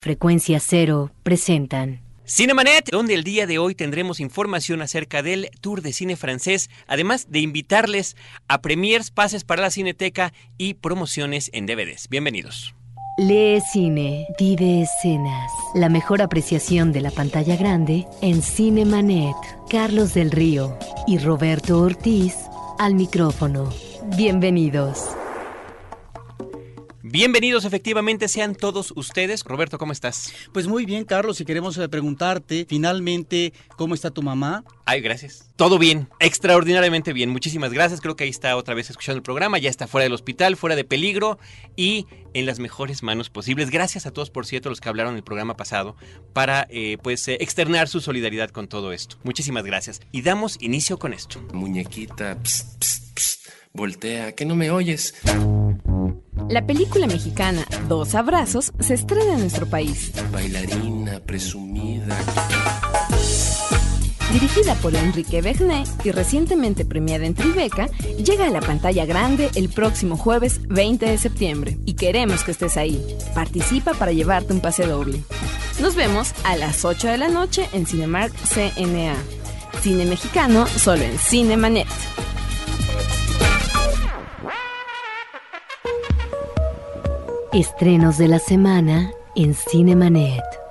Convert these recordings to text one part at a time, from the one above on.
Frecuencia Cero presentan Cinemanet, donde el día de hoy tendremos información acerca del Tour de Cine francés, además de invitarles a premiers, pases para la Cineteca y promociones en DVDs. Bienvenidos. Lee Cine, vive escenas. La mejor apreciación de la pantalla grande en Cinemanet. Carlos del Río y Roberto Ortiz al micrófono. Bienvenidos. Bienvenidos efectivamente sean todos ustedes. Roberto, ¿cómo estás? Pues muy bien, Carlos, y queremos eh, preguntarte finalmente cómo está tu mamá. Ay, gracias. Todo bien, extraordinariamente bien. Muchísimas gracias. Creo que ahí está otra vez escuchando el programa. Ya está fuera del hospital, fuera de peligro y en las mejores manos posibles. Gracias a todos, por cierto, los que hablaron en el programa pasado para eh, pues eh, externar su solidaridad con todo esto. Muchísimas gracias. Y damos inicio con esto. Muñequita, psst, psst, psst, voltea, que no me oyes. La película mexicana Dos Abrazos se estrena en nuestro país. Bailarina, presumida. Dirigida por Enrique Bernet y recientemente premiada en Tribeca, llega a la pantalla grande el próximo jueves 20 de septiembre y queremos que estés ahí. Participa para llevarte un pase doble. Nos vemos a las 8 de la noche en Cinemark CNA. Cine mexicano solo en Cinemanet. Estrenos de la semana en Cinemanet.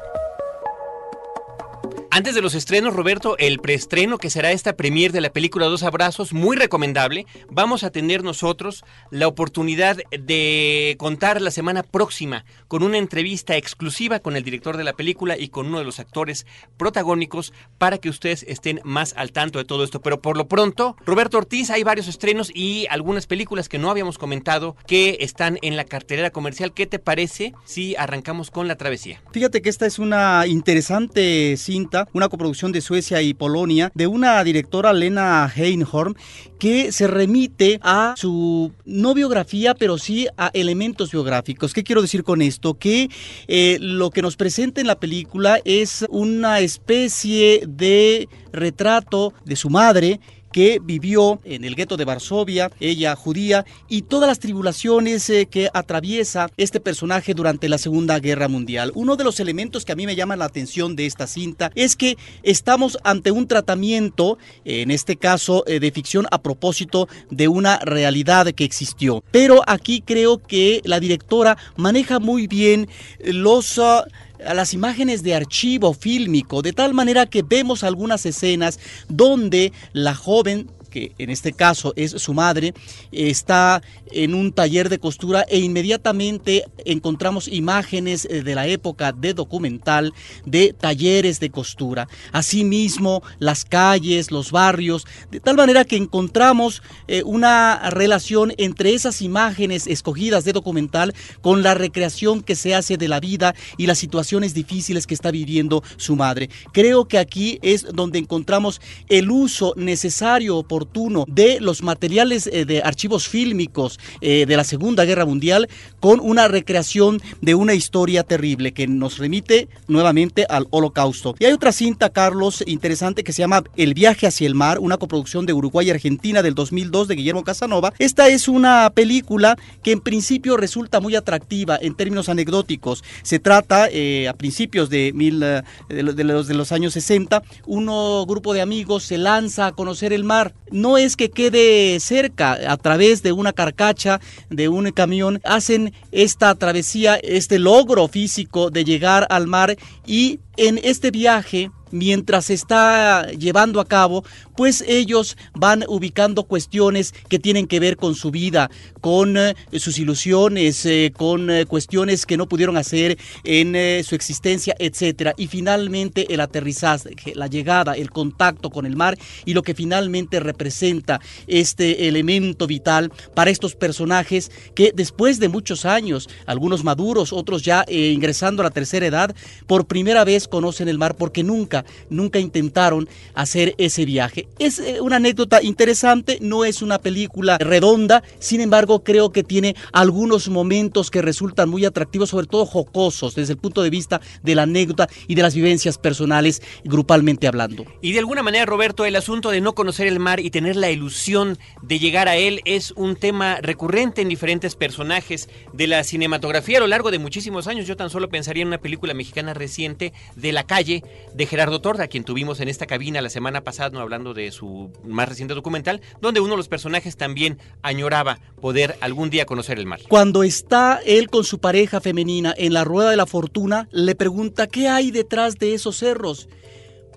Antes de los estrenos, Roberto, el preestreno que será esta premier de la película Dos Abrazos, muy recomendable. Vamos a tener nosotros la oportunidad de contar la semana próxima con una entrevista exclusiva con el director de la película y con uno de los actores protagónicos para que ustedes estén más al tanto de todo esto. Pero por lo pronto, Roberto Ortiz, hay varios estrenos y algunas películas que no habíamos comentado que están en la cartelera comercial. ¿Qué te parece si arrancamos con La Travesía? Fíjate que esta es una interesante cinta una coproducción de Suecia y Polonia, de una directora Lena Heinhorn, que se remite a su no biografía, pero sí a elementos biográficos. ¿Qué quiero decir con esto? Que eh, lo que nos presenta en la película es una especie de retrato de su madre que vivió en el gueto de Varsovia, ella judía, y todas las tribulaciones eh, que atraviesa este personaje durante la Segunda Guerra Mundial. Uno de los elementos que a mí me llama la atención de esta cinta es que estamos ante un tratamiento, en este caso eh, de ficción, a propósito de una realidad que existió. Pero aquí creo que la directora maneja muy bien los... Uh, a las imágenes de archivo fílmico, de tal manera que vemos algunas escenas donde la joven que en este caso es su madre, está en un taller de costura e inmediatamente encontramos imágenes eh, de la época de documental de talleres de costura. Asimismo, las calles, los barrios, de tal manera que encontramos eh, una relación entre esas imágenes escogidas de documental con la recreación que se hace de la vida y las situaciones difíciles que está viviendo su madre. Creo que aquí es donde encontramos el uso necesario por de los materiales eh, de archivos fílmicos eh, de la Segunda Guerra Mundial con una recreación de una historia terrible que nos remite nuevamente al holocausto. Y hay otra cinta, Carlos, interesante que se llama El viaje hacia el mar, una coproducción de Uruguay y Argentina del 2002 de Guillermo Casanova. Esta es una película que en principio resulta muy atractiva en términos anecdóticos. Se trata eh, a principios de, mil, de, los, de los años 60, un grupo de amigos se lanza a conocer el mar no es que quede cerca, a través de una carcacha, de un camión, hacen esta travesía, este logro físico de llegar al mar y en este viaje mientras se está llevando a cabo, pues ellos van ubicando cuestiones que tienen que ver con su vida, con eh, sus ilusiones, eh, con eh, cuestiones que no pudieron hacer en su existencia, etcétera. Y finalmente el aterrizaje, la llegada, el contacto con el mar y lo que finalmente representa este elemento vital para estos personajes que después de muchos años, algunos maduros, otros ya ingresando a la tercera edad, por primera vez conocen el mar porque nunca nunca, intentaron hacer ese viaje. Es eh, una anécdota interesante, no es una película redonda, sin embargo creo que tiene algunos momentos que resultan muy atractivos, sobre todo jocosos desde el punto de vista de la anécdota y de las vivencias personales grupalmente hablando. Y de alguna manera, Roberto, el asunto de no conocer el mar y tener la ilusión de llegar a él es un tema recurrente en diferentes personajes de la cinematografía a lo largo de muchísimos años. Yo tan solo pensaría en una película mexicana reciente de La calle de Gerardo Torda, quien tuvimos en esta cabina la semana pasada, hablando de su más reciente documental, donde uno de los personajes también añoraba poder algún día conocer el mar. Cuando está él con su pareja femenina en la rueda de la fortuna, le pregunta qué hay detrás de esos cerros.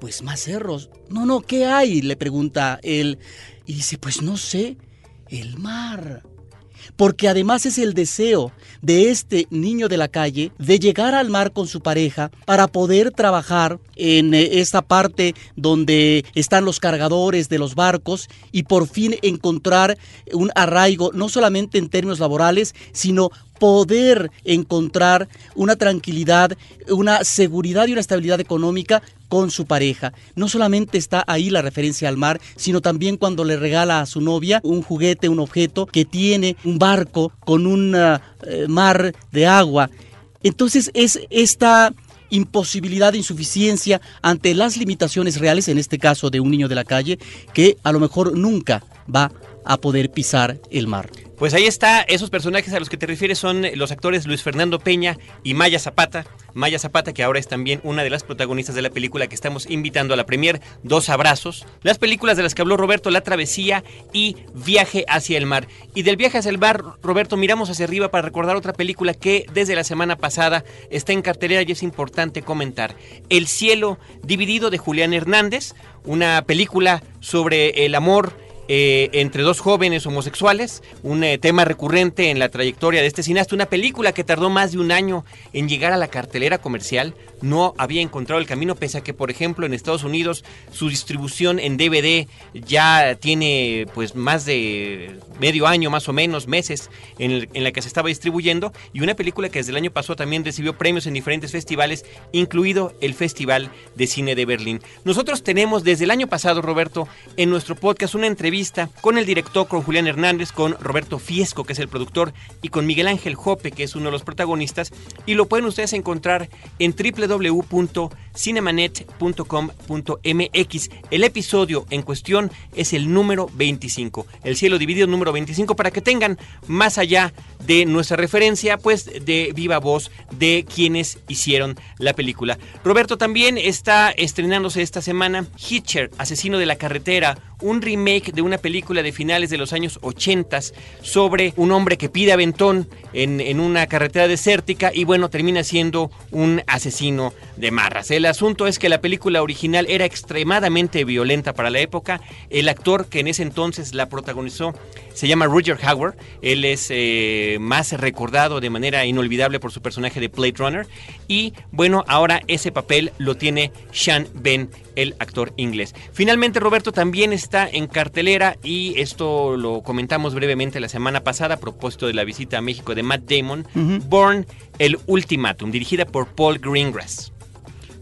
Pues más cerros. No, no, ¿qué hay? le pregunta él. Y dice, pues no sé, el mar porque además es el deseo de este niño de la calle de llegar al mar con su pareja para poder trabajar en eh, esta parte donde están los cargadores de los barcos y por fin encontrar un arraigo no solamente en términos laborales, sino poder encontrar una tranquilidad, una seguridad y una estabilidad económica con su pareja. No solamente está ahí la referencia al mar, sino también cuando le regala a su novia un juguete, un objeto que tiene un barco con un eh, mar de agua. Entonces es esta imposibilidad, insuficiencia ante las limitaciones reales, en este caso de un niño de la calle, que a lo mejor nunca va a poder pisar el mar. Pues ahí está, esos personajes a los que te refieres son los actores Luis Fernando Peña y Maya Zapata. Maya Zapata, que ahora es también una de las protagonistas de la película que estamos invitando a la premier, Dos Abrazos. Las películas de las que habló Roberto, La Travesía y Viaje hacia el Mar. Y del viaje hacia el mar, Roberto, miramos hacia arriba para recordar otra película que desde la semana pasada está en cartelera y es importante comentar. El cielo dividido de Julián Hernández, una película sobre el amor eh, entre dos jóvenes homosexuales, un eh, tema recurrente en la trayectoria de este cineasta, una película que tardó más de un año en llegar a la cartelera comercial, no había encontrado el camino, pese a que, por ejemplo, en Estados Unidos su distribución en DVD ya tiene pues más de medio año, más o menos, meses en, en la que se estaba distribuyendo, y una película que desde el año pasado también recibió premios en diferentes festivales, incluido el Festival de Cine de Berlín. Nosotros tenemos desde el año pasado, Roberto, en nuestro podcast una entrevista con el director, con Julián Hernández, con Roberto Fiesco, que es el productor, y con Miguel Ángel Jope, que es uno de los protagonistas. Y lo pueden ustedes encontrar en www.cinemanet.com.mx. El episodio en cuestión es el número 25, El cielo dividido número 25, para que tengan más allá de nuestra referencia, pues de viva voz de quienes hicieron la película. Roberto también está estrenándose esta semana Hitcher, Asesino de la Carretera, un remake de una película de finales de los años 80 sobre un hombre que pide aventón en, en una carretera desértica y bueno, termina siendo un asesino de marras. El asunto es que la película original era extremadamente violenta para la época. El actor que en ese entonces la protagonizó se llama Roger Howard. Él es eh, más recordado de manera inolvidable por su personaje de Blade Runner. Y bueno, ahora ese papel lo tiene Sean Ben, el actor inglés. Finalmente, Roberto también está en cartelera y esto lo comentamos brevemente la semana pasada a propósito de la visita a México de Matt Damon. Born, el Ultimatum, dirigida por Paul Greengrass.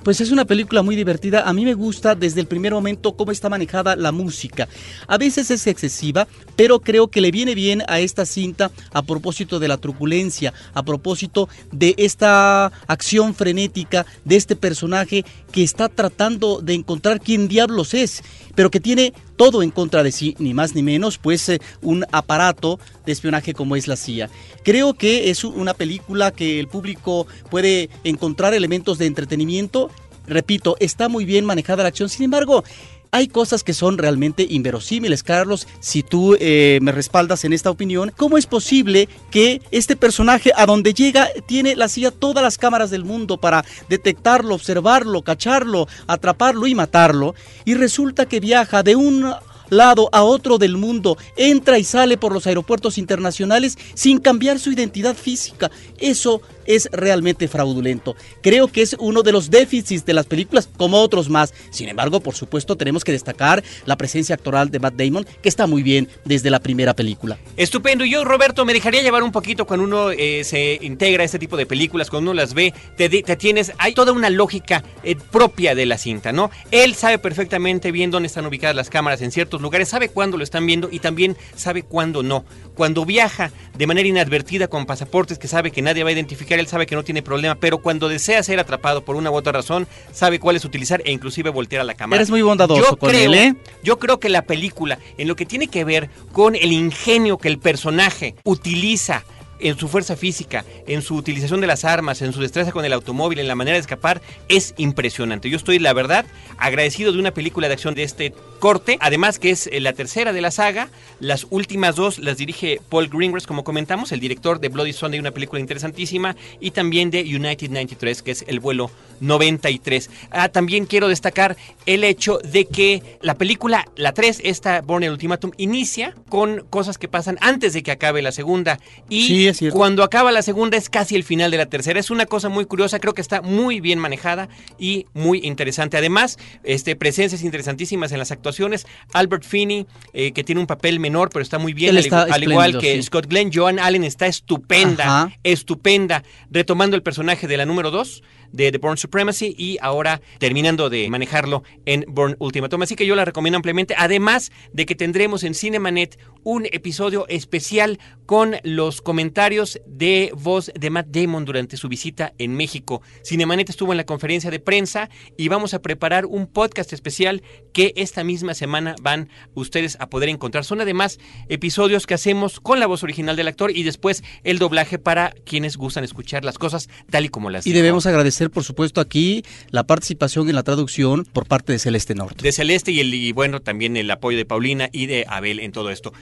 Pues es una película muy divertida. A mí me gusta desde el primer momento cómo está manejada la música. A veces es excesiva, pero creo que le viene bien a esta cinta a propósito de la truculencia, a propósito de esta acción frenética de este personaje que está tratando de encontrar quién diablos es, pero que tiene todo en contra de sí, ni más ni menos, pues eh, un aparato de espionaje como es la CIA. Creo que es una película que el público puede encontrar elementos de entretenimiento. Repito, está muy bien manejada la acción, sin embargo, hay cosas que son realmente inverosímiles, Carlos. Si tú eh, me respaldas en esta opinión, ¿cómo es posible que este personaje a donde llega tiene la CIA todas las cámaras del mundo para detectarlo, observarlo, cacharlo, atraparlo y matarlo? Y resulta que viaja de un lado a otro del mundo, entra y sale por los aeropuertos internacionales sin cambiar su identidad física. Eso es realmente fraudulento. Creo que es uno de los déficits de las películas, como otros más. Sin embargo, por supuesto, tenemos que destacar la presencia actoral de Matt Damon, que está muy bien desde la primera película. Estupendo. Yo, Roberto, me dejaría llevar un poquito cuando uno eh, se integra a este tipo de películas, cuando uno las ve, te, te tienes, hay toda una lógica eh, propia de la cinta, ¿no? Él sabe perfectamente bien dónde están ubicadas las cámaras en ciertos lugares, sabe cuándo lo están viendo y también sabe cuándo no. Cuando viaja de manera inadvertida con pasaportes que sabe que nadie va a identificar, él sabe que no tiene problema, pero cuando desea ser atrapado por una u otra razón, sabe cuál es utilizar e inclusive voltear a la cámara. Eres muy bondadoso yo con creo, él, ¿eh? Yo creo que la película, en lo que tiene que ver con el ingenio que el personaje utiliza en su fuerza física, en su utilización de las armas, en su destreza con el automóvil, en la manera de escapar, es impresionante. Yo estoy, la verdad, agradecido de una película de acción de este corte, además que es eh, la tercera de la saga, las últimas dos las dirige Paul Greengrass, como comentamos, el director de Bloody Sunday, una película interesantísima, y también de United 93, que es el vuelo 93. Ah, también quiero destacar el hecho de que la película, la 3, esta Born Ultimatum, inicia con cosas que pasan antes de que acabe la segunda, y Sí, es cierto. cuando acaba la segunda es casi el final de la tercera. Es una cosa muy curiosa, creo que está muy bien manejada y muy interesante. Además, este, presencias interesantísimas en las actuaciones. Albert Finney, eh, que tiene un papel menor, pero está muy bien, al, está igu- al igual que sí. Scott Glenn. Joan Allen está estupenda, Ajá. estupenda, retomando el personaje de la número 2 de The Born Supremacy y ahora terminando de manejarlo en Born Ultimatum. Así que yo la recomiendo ampliamente. Además de que tendremos en Cinemanet un episodio especial con los comentarios de voz de Matt Damon durante su visita en México. Cinemanet estuvo en la conferencia de prensa y vamos a preparar un podcast especial que esta misma semana van ustedes a poder encontrar. Son además episodios que hacemos con la voz original del actor y después el doblaje para quienes gustan escuchar las cosas tal y como las Y debemos agradecer, por supuesto, aquí la participación en la traducción por parte de Celeste Norte. de Celeste y, el, y bueno, también el apoyo de Paulina y de Abel en todo esto.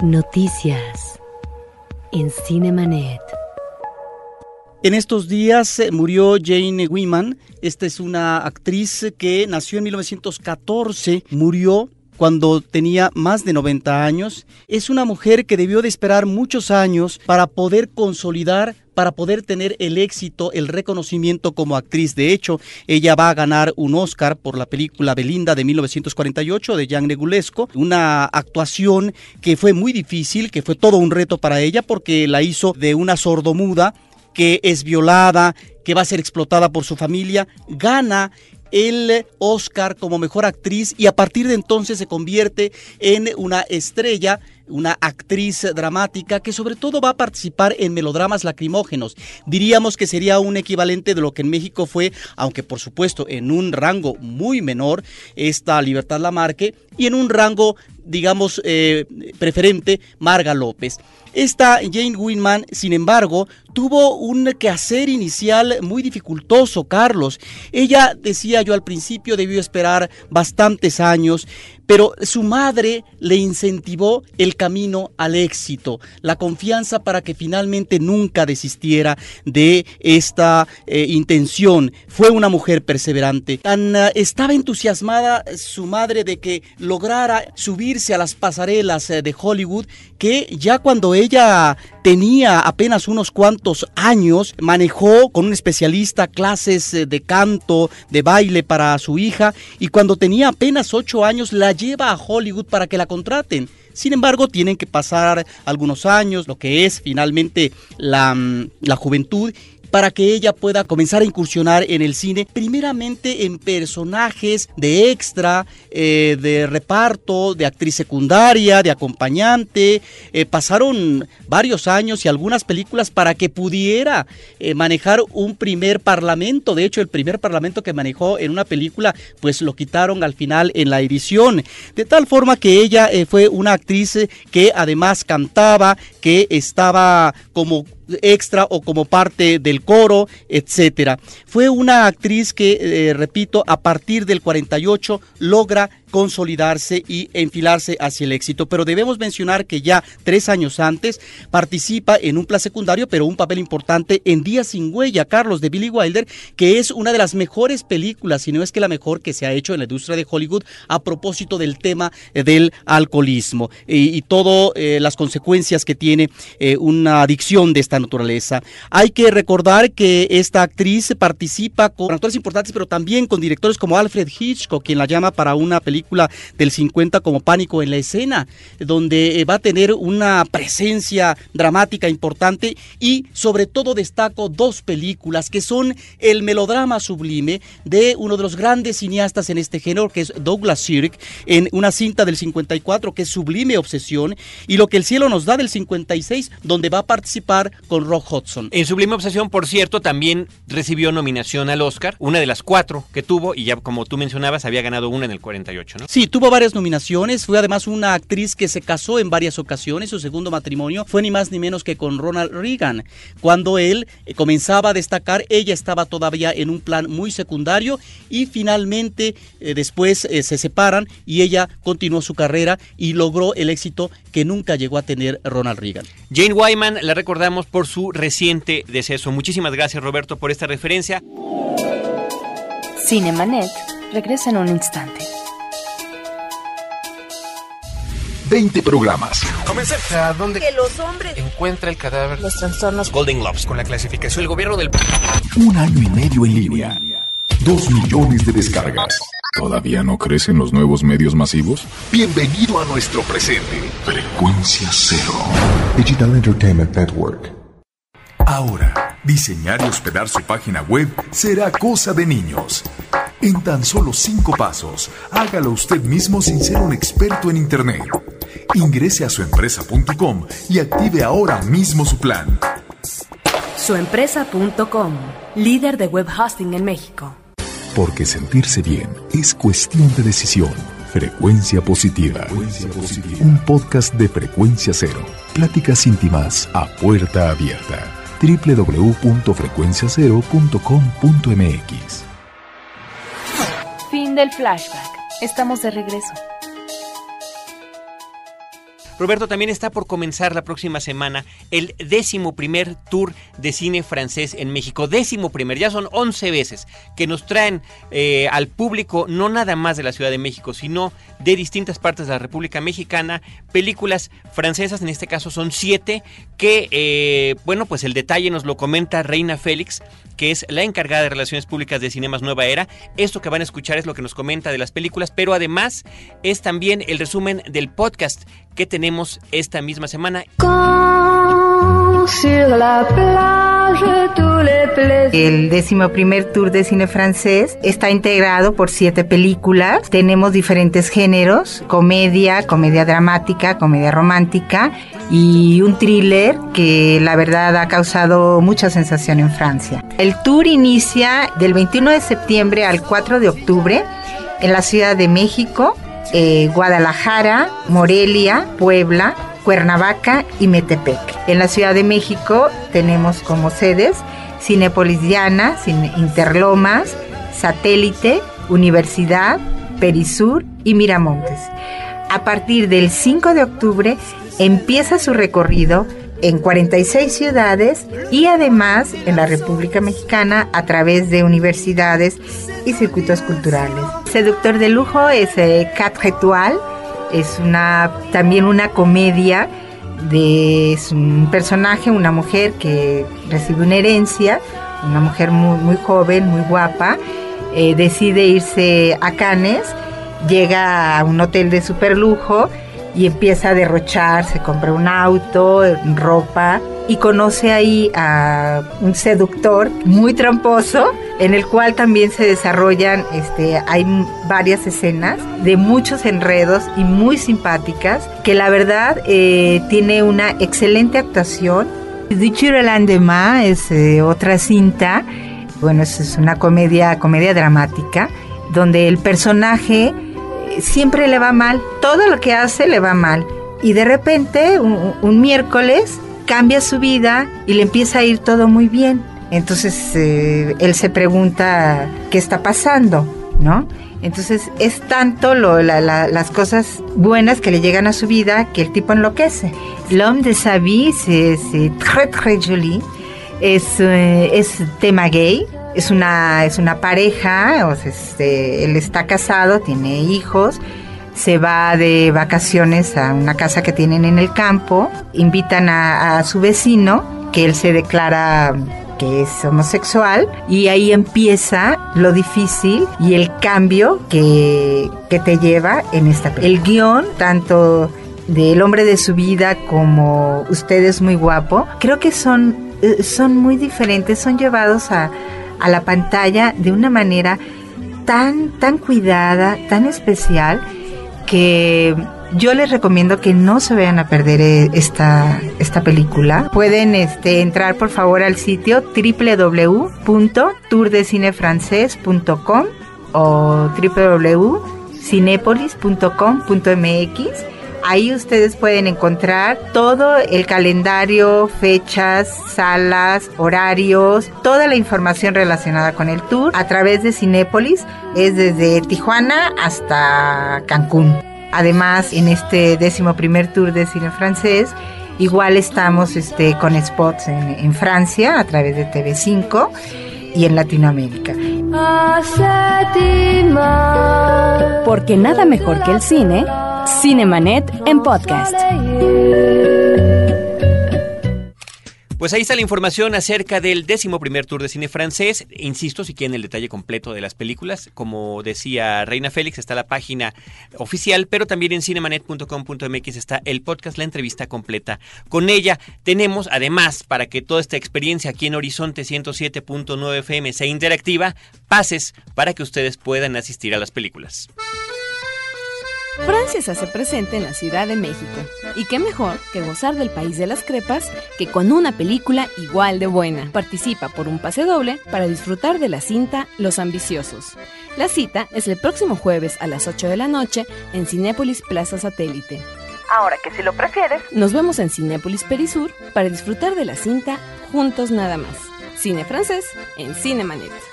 Noticias en Cinemanet. En estos días eh, murió Jane Wyman. Esta es una actriz que nació en 1914, murió cuando tenía más de 90 años. Es una mujer que debió de esperar muchos años para poder consolidar para poder tener el éxito, el reconocimiento como actriz. De hecho, ella va a ganar un Oscar por la película Belinda de 1948 de Jean Negulesco, una actuación que fue muy difícil, que fue todo un reto para ella porque la hizo de una sordomuda que es violada, que va a ser explotada por su familia, gana el Oscar como mejor actriz y a partir de entonces se convierte en una estrella, una actriz dramática que sobre todo va a participar en melodramas lacrimógenos. Diríamos que sería un equivalente de lo que en México fue, aunque por supuesto en un rango muy menor, esta Libertad Lamarque y en un rango digamos, eh, preferente, Marga López. Esta Jane Winman, sin embargo, tuvo un quehacer inicial muy dificultoso, Carlos. Ella, decía yo al principio, debió esperar bastantes años, pero su madre le incentivó el camino al éxito, la confianza para que finalmente nunca desistiera de esta eh, intención. Fue una mujer perseverante. Tan, uh, estaba entusiasmada su madre de que lograra subirse a las pasarelas eh, de Hollywood que ya cuando ella tenía apenas unos cuantos años, manejó con un especialista clases eh, de canto, de baile para su hija y cuando tenía apenas ocho años la lleva a Hollywood para que la contraten. Sin embargo, tienen que pasar algunos años, lo que es finalmente la, mm, la juventud, para que ella pueda comenzar a incursionar en el cine, primeramente en personajes de extra, eh, de reparto, de actriz secundaria, de acompañante. Eh, pasaron varios años y algunas películas para que pudiera eh, manejar un primer parlamento. De hecho, el primer parlamento que manejó en una película, pues lo quitaron al final en la edición. De tal forma que ella fue una actriz que además cantaba, que estaba como extra o como parte del coro, etcétera. Fue una actriz que, eh, repito, a partir del 48 logra consolidarse y enfilarse hacia el éxito. Pero debemos mencionar que ya tres años antes participa en un plan secundario, pero un papel importante en Día sin huella, Carlos, de Billy Wilder, que es una de las mejores películas, si no es que la mejor que se ha hecho en la industria de Hollywood a propósito del tema eh, del alcoholismo y, y todas eh, las consecuencias que tiene eh, una adicción de esta naturaleza. Hay que recordar que esta actriz participa con actores importantes, pero también con directores como Alfred Hitchcock, quien la llama para una película del 50 como Pánico en la escena, donde va a tener una presencia dramática importante y sobre todo destaco dos películas que son el melodrama sublime de uno de los grandes cineastas en este género, que es Douglas Sirk, en una cinta del 54 que es Sublime Obsesión, y Lo que el cielo nos da del 56, donde va a participar con Rock Hudson. En Sublime Obsesión, por cierto, también recibió nominación al Oscar, una de las cuatro que tuvo, y ya como tú mencionabas, había ganado una en el 48, ¿no? Sí, tuvo varias nominaciones, fue además una actriz que se casó en varias ocasiones, su segundo matrimonio fue ni más ni menos que con Ronald Reagan. Cuando él eh, comenzaba a destacar, ella estaba todavía en un plan muy secundario y finalmente eh, después eh, se separan y ella continuó su carrera y logró el éxito que nunca llegó a tener Ronald Reagan. Jane Wyman la recordamos por su reciente deceso. Muchísimas gracias Roberto por esta referencia. Cinemanet regresa en un instante. 20 programas. Comencé. ¿A dónde Que los hombres. encuentra el cadáver? Los trastornos Golden Globes con la clasificación del gobierno del... Un año y medio en línea. Dos millones de descargas. ¿Todavía no crecen los nuevos medios masivos? Bienvenido a nuestro presente. Frecuencia cero. Digital Entertainment Network. Ahora, diseñar y hospedar su página web será cosa de niños. En tan solo cinco pasos, hágalo usted mismo sin ser un experto en Internet. Ingrese a suempresa.com y active ahora mismo su plan. Suempresa.com, líder de web hosting en México. Porque sentirse bien es cuestión de decisión. Frecuencia positiva. Un podcast de frecuencia cero. Pláticas íntimas a puerta abierta. www.frecuenciacero.com.mx Fin del flashback. Estamos de regreso. Roberto, también está por comenzar la próxima semana el décimo primer tour de cine francés en México. Décimo primer, ya son 11 veces que nos traen eh, al público, no nada más de la Ciudad de México, sino de distintas partes de la República Mexicana, películas francesas, en este caso son siete, que, eh, bueno, pues el detalle nos lo comenta Reina Félix, que es la encargada de Relaciones Públicas de Cinemas Nueva Era. Esto que van a escuchar es lo que nos comenta de las películas, pero además es también el resumen del podcast que tenemos esta misma semana. El décimo primer tour de cine francés está integrado por siete películas. Tenemos diferentes géneros, comedia, comedia dramática, comedia romántica y un thriller que la verdad ha causado mucha sensación en Francia. El tour inicia del 21 de septiembre al 4 de octubre en la Ciudad de México, eh, Guadalajara, Morelia, Puebla, Cuernavaca y Metepec. En la Ciudad de México tenemos como sedes Cinépolis Diana, Cine Interlomas, Satélite, Universidad, Perisur y Miramontes. A partir del 5 de octubre empieza su recorrido en 46 ciudades y además en la República Mexicana a través de universidades y circuitos culturales. Seductor de lujo es eh, Étoiles, es una también una comedia de un personaje, una mujer que recibe una herencia, una mujer muy, muy joven, muy guapa, eh, decide irse a Cannes, llega a un hotel de super lujo y empieza a derrochar, se compra un auto, ropa y conoce ahí a un seductor muy tramposo en el cual también se desarrollan este hay varias escenas de muchos enredos y muy simpáticas que la verdad eh, tiene una excelente actuación. Dicho el Lendemain es eh, otra cinta bueno es, es una comedia comedia dramática donde el personaje siempre le va mal, todo lo que hace le va mal. Y de repente, un, miércoles, cambia su vida y le empieza a ir todo muy bien. Entonces, eh, él se pregunta qué está pasando, ¿no? Entonces es tanto lo, las cosas buenas que le llegan a su vida que el tipo enloquece. L'homme de sa vie, c'est très très joli. Es, eh, es tema gay, es una, es una pareja, este, él está casado, tiene hijos, se va de vacaciones a una casa que tienen en el campo, invitan a, su vecino, que él se declara que es homosexual y ahí empieza lo difícil y el cambio que, que te lleva en esta película. El guion, tanto del hombre de su vida como usted es muy guapo, creo que son, son muy diferentes, son llevados a, a la pantalla de una manera tan, tan cuidada, tan especial, que yo les recomiendo que no se vayan a perder eh, esta, esta película. Pueden este, entrar por favor al sitio www.tourdecinefrancés.com o www.cinepolis.com.mx Ahí ustedes pueden encontrar todo el calendario, fechas, salas, horarios, toda la información relacionada con el tour a través de Cinépolis. Es desde Tijuana hasta Cancún. Además, en este décimo primer tour de cine francés, igual estamos este, con spots en, en Francia a través de TV5 y en Latinoamérica. Porque nada mejor que el cine Cinemanet en podcast. Pues ahí está la información acerca del décimo primer tour de cine francés. Insisto, si quieren el detalle completo de las películas, como decía Reina Félix, está la página oficial, pero también en cinemanet.com.mx está el podcast, la entrevista completa. Con ella tenemos, además, para que toda esta experiencia aquí en Horizonte 107.9 FM sea interactiva, pases para que ustedes puedan asistir a las películas. Francia se hace presente en la Ciudad de México. Y qué mejor que gozar del país de las crepas que con una película igual de buena. Participa por un pase doble para disfrutar de la cinta Los Ambiciosos. La cita es el próximo jueves a las 8 de la noche en Cinépolis Plaza Satélite. Ahora que si lo prefieres, nos vemos en Cinépolis Perisur para disfrutar de la cinta juntos nada más. Cine francés en Cinemanet.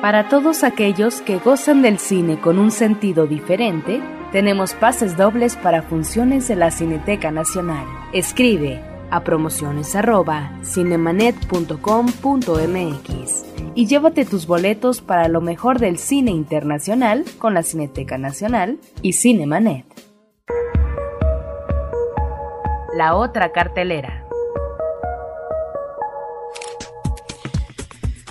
Para todos aquellos que gozan del cine con un sentido diferente, tenemos pases dobles para funciones de la Cineteca Nacional. Escribe a promociones@cinemanet.com.mx y llévate tus boletos para lo mejor del cine internacional con la Cineteca Nacional y Cinemanet. La otra cartelera.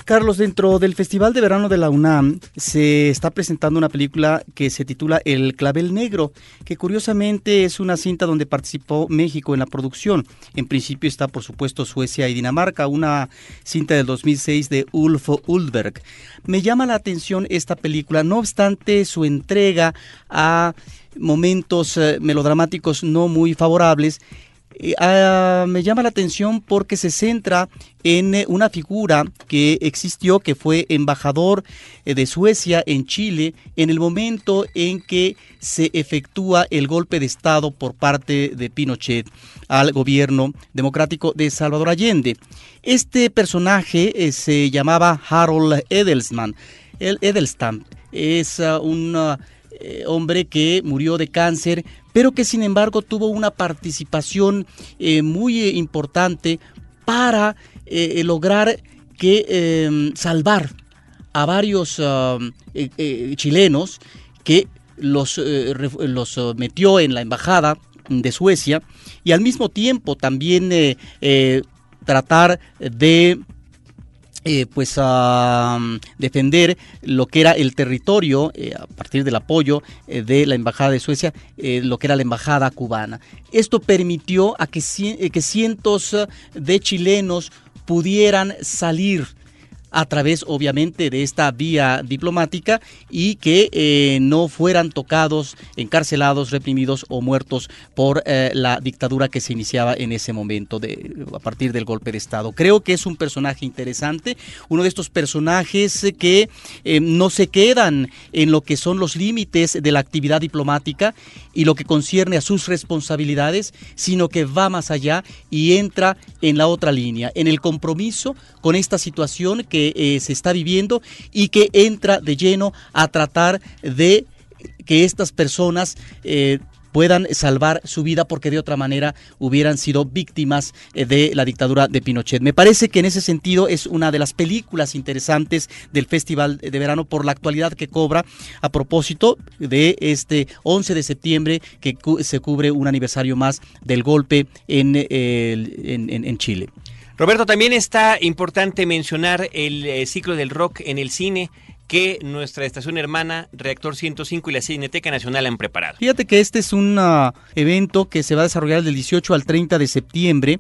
Carlos, dentro del Festival de Verano de la UNAM se está presentando una película que se titula El Clavel Negro, que curiosamente es una cinta donde participó México en la producción. En principio está, por supuesto, Suecia y Dinamarca, una cinta del 2006 de Ulfo Uldberg. Me llama la atención esta película, no obstante su entrega a momentos eh, melodramáticos no muy favorables eh, ah, me llama la atención porque se centra en eh, una figura que existió, que fue embajador eh, de Suecia en Chile en el momento en que se efectúa el golpe de Estado por parte de Pinochet al gobierno democrático de Salvador Allende. Este personaje se llamaba Harold Edelsman. El Edelstam es ah, un ah, hombre que murió de cáncer pero que sin embargo tuvo una participación eh, muy eh, importante para eh, lograr que em, salvar a varios chilenos que los, los metió en la embajada de Suecia y al mismo tiempo también tratar de eh, pues a defender lo que era el territorio eh, a partir del apoyo eh, de la embajada de Suecia, lo que era la embajada cubana. Esto permitió a que, que cientos de chilenos pudieran salir a través obviamente de esta vía diplomática y que eh, no fueran tocados, encarcelados, reprimidos o muertos por eh, la dictadura que se iniciaba en ese momento de, a partir del golpe de Estado. Creo que es un personaje interesante, uno de estos personajes que eh, no se quedan en lo que son los límites de la actividad diplomática y lo que concierne a sus responsabilidades, sino que va más allá y entra en la otra línea, en el compromiso con esta situación que eh, se está viviendo y que entra de lleno a tratar de que estas personas eh, puedan salvar su vida porque de otra manera hubieran sido víctimas eh, de la dictadura de Pinochet. Me parece que en ese sentido es una de las películas interesantes del Festival de Verano por la actualidad que cobra a propósito de este 11 de septiembre que se cubre un aniversario más del golpe en, en, Chile. Roberto, también está importante mencionar el eh, ciclo del rock en el cine que nuestra estación hermana Reactor 105 y la Cineteca Nacional han preparado. Fíjate que este es un ah, evento que se va a desarrollar del 18 al 30 de septiembre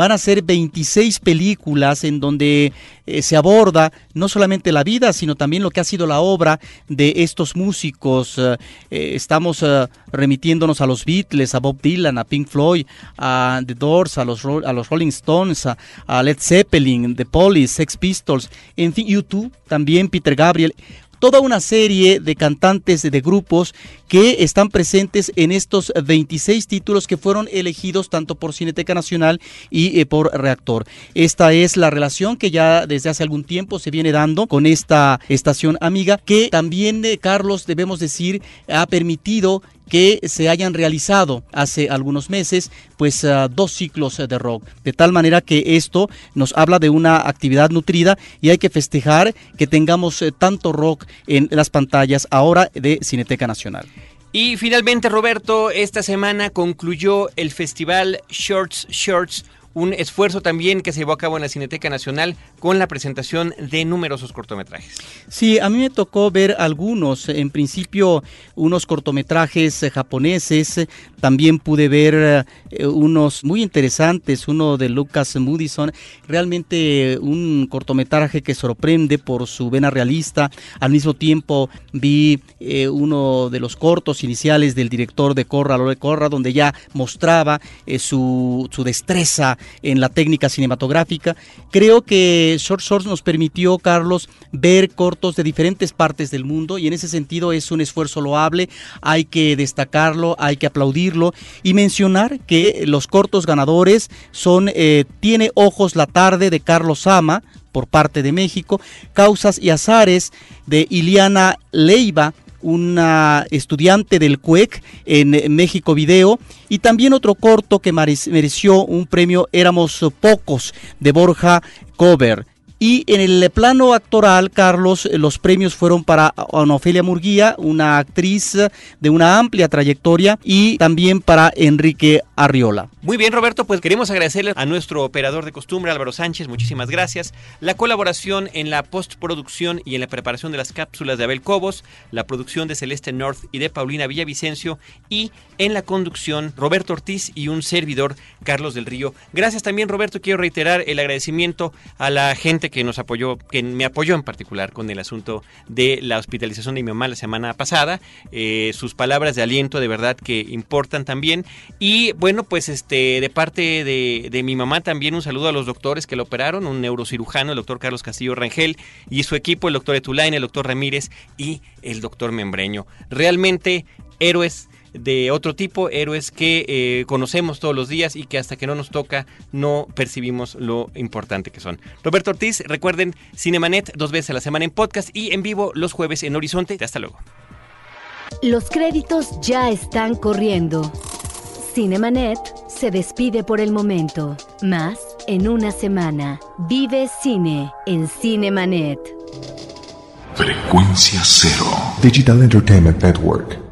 van a ser 26 películas en donde eh, se aborda no solamente la vida, sino también lo que ha sido la obra de estos músicos. Eh, eh, estamos remitiéndonos a los Beatles, a Bob Dylan, a Pink Floyd, a The Doors, a los, a los Rolling Stones, a, Led Zeppelin, The Police, Sex Pistols, en fin, YouTube, también Peter Gabriel toda una serie de cantantes de grupos que están presentes en estos 26 títulos que fueron elegidos tanto por Cineteca Nacional y eh, por Reactor. Esta es la relación que ya desde hace algún tiempo se viene dando con esta estación amiga que también, eh, Carlos, debemos decir, ha permitido que se hayan realizado hace algunos meses pues ah, dos ciclos de rock de tal manera que esto nos habla de una actividad nutrida y hay que festejar que tengamos eh, tanto rock en las pantallas ahora de Cineteca Nacional. Y finalmente Roberto, esta semana concluyó el festival Shorts Shorts un esfuerzo también que se llevó a cabo en la Cineteca Nacional con la presentación de numerosos cortometrajes. Sí, a mí me tocó ver algunos, en principio unos cortometrajes eh, japoneses, también pude ver eh, unos muy interesantes, uno de Lucas Moodison, realmente un cortometraje que sorprende por su vena realista, al mismo tiempo vi eh, uno de los cortos iniciales del director de Corra, Lore Corra, donde ya mostraba su, su destreza en la técnica cinematográfica. Creo que Short Shorts nos permitió, Carlos, ver cortos de diferentes partes del mundo y en ese sentido es un esfuerzo loable, hay que destacarlo, hay que aplaudirlo y mencionar que los cortos ganadores son eh, Tiene ojos la tarde de Carlos Sama, por parte de México, Causas y Azares de Iliana Leiva una estudiante del CUEC en México Video y también otro corto que mereció un premio Éramos Pocos de Borja Cover. Y en el plano actoral, Carlos, los premios fueron para Ofelia Murguía, una actriz de una amplia trayectoria, y también para Enrique Arriola. Muy bien, Roberto, pues queremos agradecerle a nuestro operador de costumbre, Álvaro Sánchez, muchísimas gracias. La colaboración en la postproducción y en la preparación de las cápsulas de Abel Cobos, la producción de Celeste North y de Paulina Villavicencio, y en la conducción, Roberto Ortiz y un servidor, Carlos del Río. Gracias también, Roberto. Quiero reiterar el agradecimiento a la gente que nos apoyó, que me apoyó en particular con el asunto de la hospitalización de mi mamá la semana pasada. Eh, sus palabras de aliento de verdad que importan también. Y bueno, pues este de parte de, mi mamá también un saludo a los doctores que lo operaron, un neurocirujano, el doctor Carlos Castillo Rangel y su equipo, el doctor Etulain, el doctor Ramírez y el doctor Membreño. Realmente héroes de otro tipo, héroes que eh, conocemos todos los días y que hasta que no nos toca no percibimos lo importante que son. Roberto Ortiz, recuerden Cinemanet dos veces a la semana en podcast y en vivo los jueves en Horizonte. Hasta luego. Los créditos ya están corriendo. Cinemanet se despide por el momento. Más en una semana. Vive cine en Cinemanet. Frecuencia cero. Digital Entertainment Network.